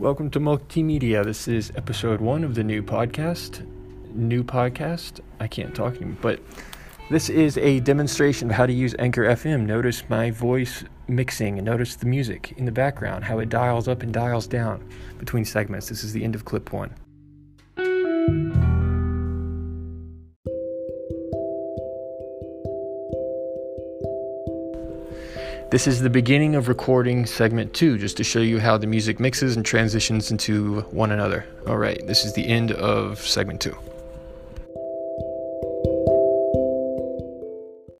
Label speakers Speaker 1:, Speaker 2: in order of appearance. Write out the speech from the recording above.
Speaker 1: Welcome to Multimedia. This is episode one of the new podcast. New podcast? I can't talk anymore, but this is a demonstration of how to use Anchor FM. Notice my voice mixing and notice the music in the background, how it dials up and dials down between segments. This is the end of clip one. This is the beginning of recording segment two, just to show you how the music mixes and transitions into one another. All right, this is the end of segment two.